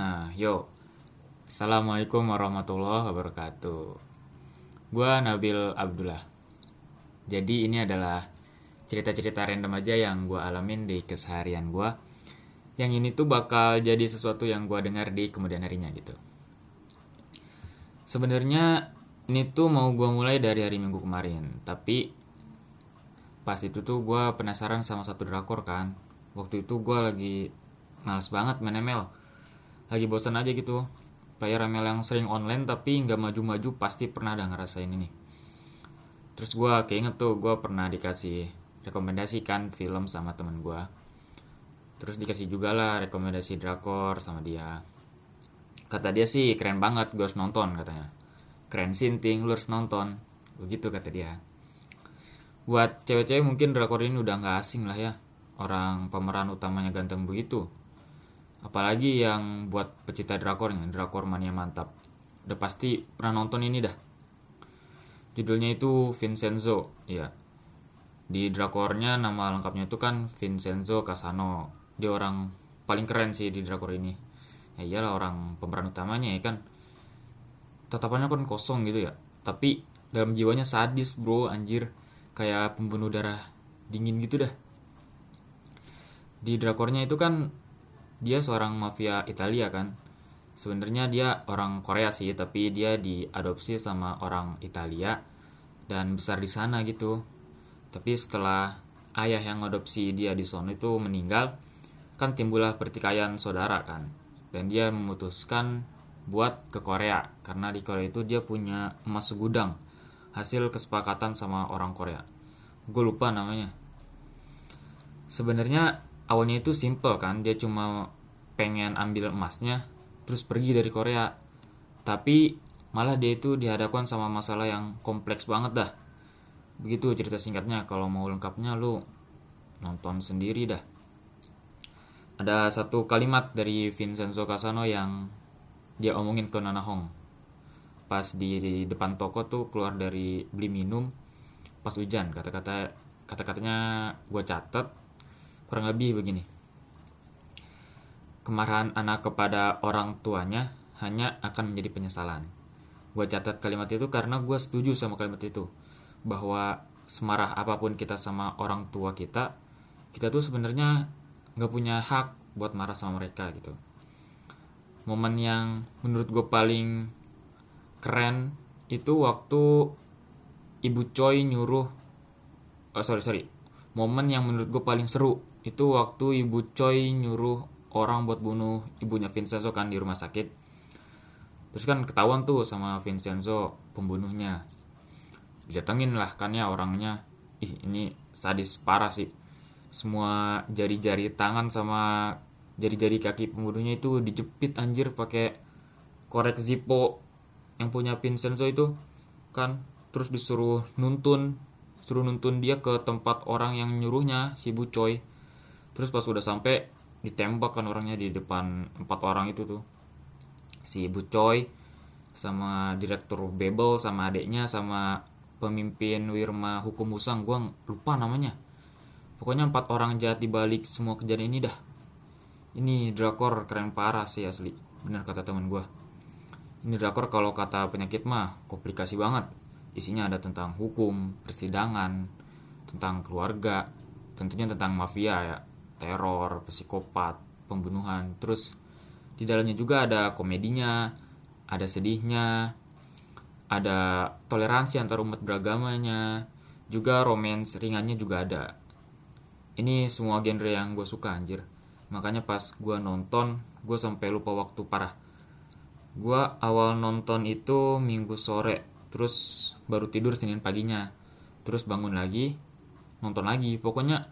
Nah, yo. Assalamualaikum warahmatullahi wabarakatuh. Gua Nabil Abdullah. Jadi ini adalah cerita-cerita random aja yang gua alamin di keseharian gua. Yang ini tuh bakal jadi sesuatu yang gua dengar di kemudian harinya gitu. Sebenarnya ini tuh mau gua mulai dari hari Minggu kemarin, tapi pas itu tuh gua penasaran sama satu drakor kan. Waktu itu gua lagi males banget main lagi bosan aja gitu. Player ML yang sering online tapi nggak maju-maju pasti pernah ada ngerasain ini. Terus gue keinget tuh gue pernah dikasih rekomendasi kan film sama temen gue terus dikasih juga lah rekomendasi drakor sama dia. Kata dia sih keren banget gue harus nonton katanya. Keren sinting lu harus nonton. Begitu kata dia. Buat cewek-cewek mungkin drakor ini udah nggak asing lah ya. Orang pemeran utamanya ganteng begitu apalagi yang buat pecinta drakornya drakor mania mantap. Udah pasti pernah nonton ini dah. Judulnya itu Vincenzo ya di drakornya nama lengkapnya itu kan Vincenzo Casano dia orang paling keren sih di drakor ini. Ya iyalah orang pemeran utamanya ya kan. Tatapannya kan kosong gitu ya. Tapi dalam jiwanya sadis bro anjir. Kayak pembunuh darah dingin gitu dah. Di drakornya itu kan dia seorang mafia Italia kan? Sebenarnya dia orang Korea sih tapi dia diadopsi sama orang Italia dan besar di sana gitu. Tapi setelah ayah yang adopsi dia di sana itu meninggal kan timbullah pertikaian saudara kan? Dan dia memutuskan buat ke Korea karena di Korea itu dia punya emas segudang hasil kesepakatan sama orang Korea. Gue lupa namanya. Sebenarnya awalnya itu simple kan dia cuma pengen ambil emasnya terus pergi dari Korea. Tapi malah dia itu dihadapkan sama masalah yang kompleks banget dah. Begitu cerita singkatnya kalau mau lengkapnya lu nonton sendiri dah. Ada satu kalimat dari Vincenzo Casano yang dia omongin ke Nana Hong. Pas di, depan toko tuh keluar dari beli minum pas hujan kata-kata kata-katanya gue catat kurang lebih begini. Kemarahan anak kepada orang tuanya hanya akan menjadi penyesalan. Gue catat kalimat itu karena gue setuju sama kalimat itu bahwa semarah apa pun kita sama orang tua kita kita tuh sebenarnya nggak punya hak buat marah sama mereka gitu. Momen yang menurut gue paling keren itu waktu ibu Choi nyuruh oh sorry sorry. Momen yang menurut gue paling seru itu waktu ibu Choi nyuruh orang buat bunuh ibunya Vincenzo kan di rumah sakit. Terus kan ketahuan tuh sama Vincenzo pembunuhnya. Didatengin lah kan ya orangnya. Ih ini sadis parah sih. Semua jari-jari tangan sama jari-jari kaki pembunuhnya itu dijepit anjir pakai korek Zippo yang punya Vincenzo itu kan. Terus disuruh nuntun suruh nuntun dia ke tempat orang yang nyuruhnya si Bu Choi terus pas udah sampai ditembak kan orangnya di depan empat orang itu tuh. Si Ibu Choi sama direktur Bebel sama adiknya sama pemimpin Wirma Hukum Musang gue lupa namanya. Pokoknya empat orang jahat dibalik semua kejadian ini dah. Ini drakor keren parah sih asli. Benar kata teman gue ini drakor kalau kata penyakit mah komplikasi banget. Isinya ada tentang hukum persidangan tentang keluarga tentunya tentang mafia ya teror, psikopat, pembunuhan. Terus di dalamnya juga ada komedinya, ada sedihnya, ada toleransi antar umat beragamanya, juga romance ringannya juga ada. Ini semua genre yang gue suka anjir. Makanya pas gue nonton, gue sampai lupa waktu parah. Gue awal nonton itu minggu sore, terus baru tidur Senin paginya. Terus bangun lagi, nonton lagi. Pokoknya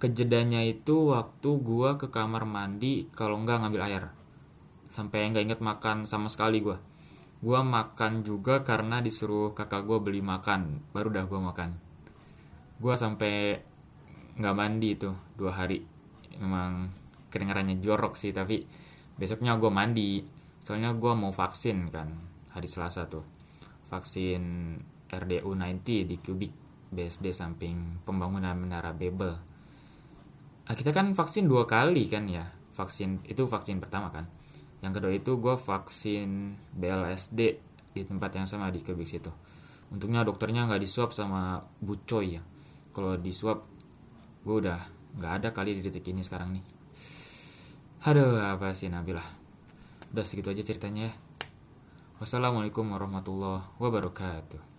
kejedanya itu waktu gua ke kamar mandi kalau nggak ngambil air. Sampai nggak inget makan sama sekali gua. Gua makan juga karena disuruh kakak gua beli makan. Baru dah gua makan. Gua sampai nggak mandi itu dua hari. Memang kedengarannya jorok sih tapi besoknya gua mandi. Soalnya gua mau vaksin kan hari selasa tuh. Vaksin RDU 90 di Kubik BSD samping pembangunan menara Bebel kita kan vaksin dua kali kan ya. Vaksin itu vaksin pertama kan. Yang kedua itu gue vaksin BLSD di tempat yang sama di Kebik situ. Untungnya dokternya nggak disuap sama bucoy ya. Kalau disuap gue udah nggak ada kali di detik ini sekarang nih. Aduh apa sih Nabilah udah segitu aja ceritanya ya. Wassalamualaikum warahmatullahi wabarakatuh